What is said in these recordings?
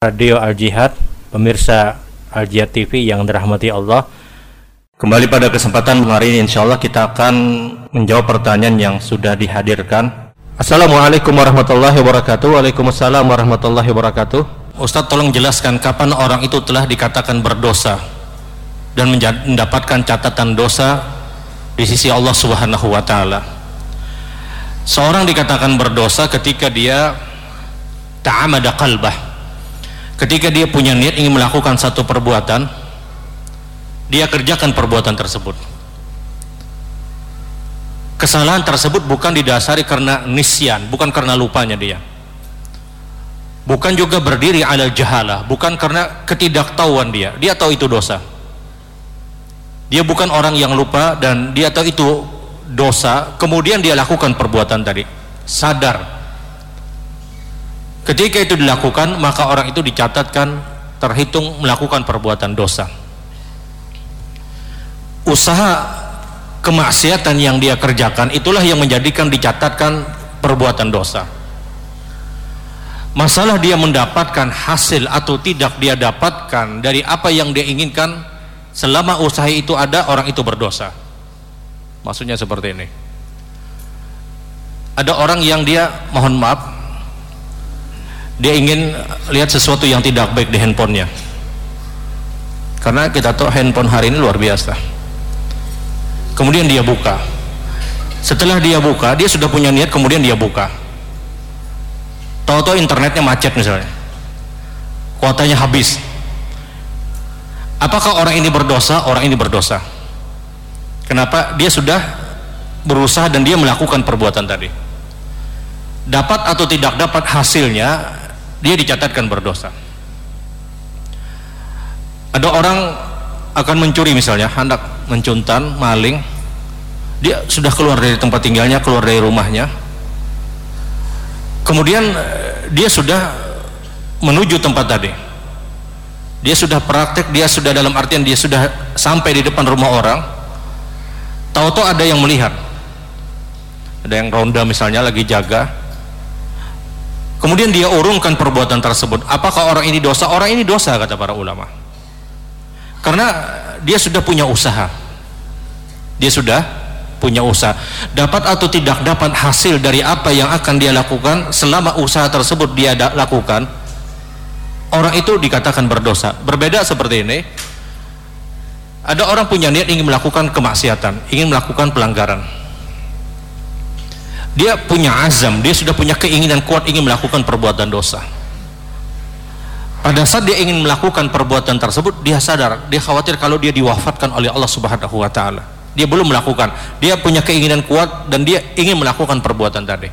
Radio Al Jihad, pemirsa Al Jihad TV yang dirahmati Allah. Kembali pada kesempatan hari ini insya Allah kita akan menjawab pertanyaan yang sudah dihadirkan. Assalamualaikum warahmatullahi wabarakatuh. Waalaikumsalam warahmatullahi wabarakatuh. Ustadz tolong jelaskan kapan orang itu telah dikatakan berdosa dan mendapatkan catatan dosa di sisi Allah Subhanahu wa taala. Seorang dikatakan berdosa ketika dia ta'amada qalbah ketika dia punya niat ingin melakukan satu perbuatan dia kerjakan perbuatan tersebut. Kesalahan tersebut bukan didasari karena nisyan bukan karena lupanya dia. Bukan juga berdiri ala jahalah bukan karena ketidaktahuan dia. Dia tahu itu dosa. Dia bukan orang yang lupa dan dia tahu itu dosa. Kemudian dia lakukan perbuatan tadi. Sadar Ketika itu dilakukan, maka orang itu dicatatkan terhitung melakukan perbuatan dosa. Usaha kemaksiatan yang dia kerjakan itulah yang menjadikan dicatatkan perbuatan dosa. Masalah dia mendapatkan hasil atau tidak dia dapatkan dari apa yang dia inginkan selama usaha itu ada orang itu berdosa. Maksudnya seperti ini. Ada orang yang dia mohon maaf dia ingin lihat sesuatu yang tidak baik di handphonenya. Karena kita tahu handphone hari ini luar biasa. Kemudian dia buka. Setelah dia buka dia sudah punya niat kemudian dia buka. Tahu-tahu internetnya macet misalnya. Kuotanya habis. Apakah orang ini berdosa? Orang ini berdosa. Kenapa? Dia sudah berusaha dan dia melakukan perbuatan tadi. Dapat atau tidak dapat hasilnya dia dicatatkan berdosa. Ada orang akan mencuri misalnya hendak mencuntan maling. Dia sudah keluar dari tempat tinggalnya keluar dari rumahnya. Kemudian eh, dia sudah menuju tempat tadi. Dia sudah praktek dia sudah dalam artian dia sudah sampai di depan rumah orang. Tahu-tahu ada yang melihat. Ada yang ronda misalnya lagi jaga kemudian dia urungkan perbuatan tersebut. Apakah orang ini dosa? Orang ini dosa kata para ulama. Karena dia sudah punya usaha. Dia sudah punya usaha. Dapat atau tidak dapat hasil dari apa yang akan dia lakukan selama usaha tersebut dia lakukan orang itu dikatakan berdosa. Berbeda seperti ini. Ada orang punya niat ingin melakukan kemaksiatan ingin melakukan pelanggaran dia punya azam, dia sudah punya keinginan kuat ingin melakukan perbuatan dosa. Pada saat dia ingin melakukan perbuatan tersebut, dia sadar, dia khawatir kalau dia diwafatkan oleh Allah Subhanahu wa taala. Dia belum melakukan, dia punya keinginan kuat dan dia ingin melakukan perbuatan tadi.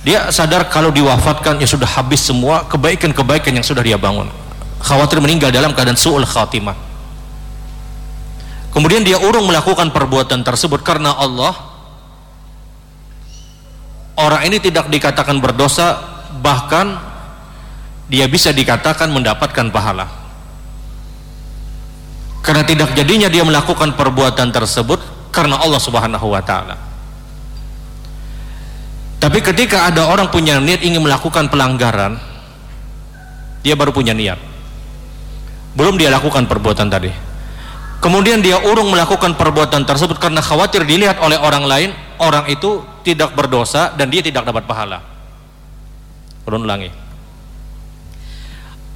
Dia sadar kalau diwafatkan ya sudah habis semua kebaikan-kebaikan yang sudah dia bangun. Khawatir meninggal dalam keadaan su'ul khatimah. Kemudian dia urung melakukan perbuatan tersebut karena Allah orang ini tidak dikatakan berdosa bahkan dia bisa dikatakan mendapatkan pahala. Karena tidak jadinya dia melakukan perbuatan tersebut karena Allah subhanahu wa ta'ala. Tapi ketika ada orang punya niat ingin melakukan pelanggaran dia baru punya niat. Belum dia lakukan perbuatan tadi. Kemudian dia urung melakukan perbuatan tersebut karena khawatir dilihat oleh orang lain orang itu tidak berdosa dan dia tidak dapat pahala. Ulun ulangi.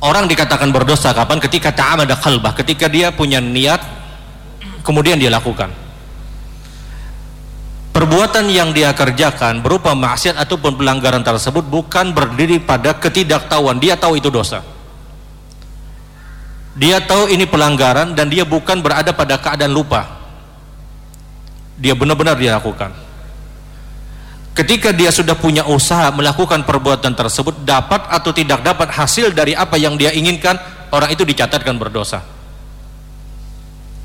Orang dikatakan berdosa kapan? Ketika ta'amada qalbah ketika dia punya niat kemudian dia lakukan. Perbuatan yang dia kerjakan berupa maksiat ataupun pelanggaran tersebut bukan berdiri pada ketidaktahuan. Dia tahu itu dosa. Dia tahu ini pelanggaran dan dia bukan berada pada keadaan lupa. Dia benar-benar dia lakukan ketika dia sudah punya usaha melakukan perbuatan tersebut dapat atau tidak dapat hasil dari apa yang dia inginkan orang itu dicatatkan berdosa.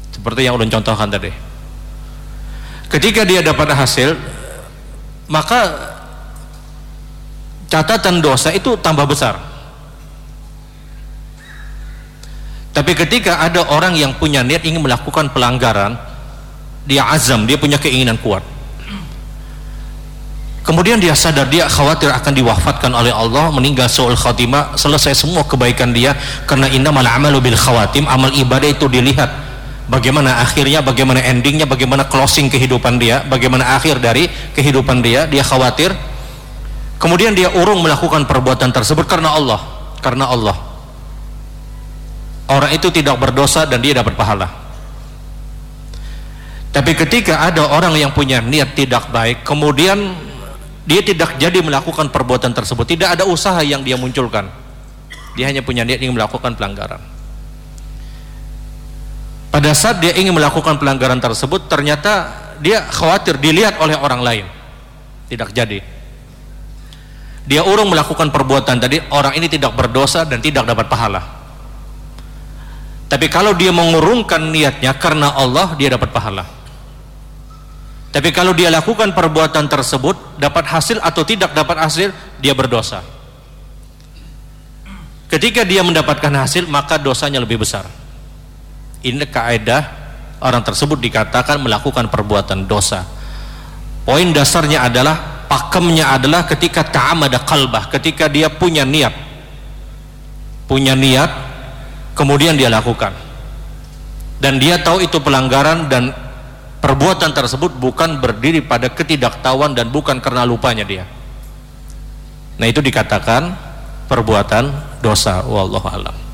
Seperti yang ulun contohkan tadi. Ketika dia dapat hasil maka catatan dosa itu tambah besar. Tapi ketika ada orang yang punya niat ingin melakukan pelanggaran, dia azam, dia punya keinginan kuat. Kemudian dia sadar dia khawatir akan diwafatkan oleh Allah meninggal suul khatimah selesai semua kebaikan dia karena innamal amalu bil khawatim amal ibadah itu dilihat. Bagaimana akhirnya bagaimana endingnya bagaimana closing kehidupan dia bagaimana akhir dari kehidupan dia dia khawatir. Kemudian dia urung melakukan perbuatan tersebut karena Allah karena Allah. Orang itu tidak berdosa dan dia dapat pahala. Tapi ketika ada orang yang punya niat tidak baik kemudian dia tidak jadi melakukan perbuatan tersebut. Tidak ada usaha yang dia munculkan. Dia hanya punya niat ingin melakukan pelanggaran. Pada saat dia ingin melakukan pelanggaran tersebut ternyata dia khawatir dilihat oleh orang lain. Tidak jadi. Dia urung melakukan perbuatan tadi orang ini tidak berdosa dan tidak dapat pahala. Tapi kalau dia mengurungkan niatnya karena Allah dia dapat pahala tapi kalau dia lakukan perbuatan tersebut dapat hasil atau tidak dapat hasil dia berdosa. Ketika dia mendapatkan hasil maka dosanya lebih besar. Ini kaidah orang tersebut dikatakan melakukan perbuatan dosa. Poin dasarnya adalah pakemnya adalah ketika ta'amada qalbah ketika dia punya niat. Punya niat kemudian dia lakukan. Dan dia tahu itu pelanggaran dan perbuatan tersebut bukan berdiri pada ketidaktahuan dan bukan karena lupanya dia. Nah itu dikatakan perbuatan dosa. Wallahu alam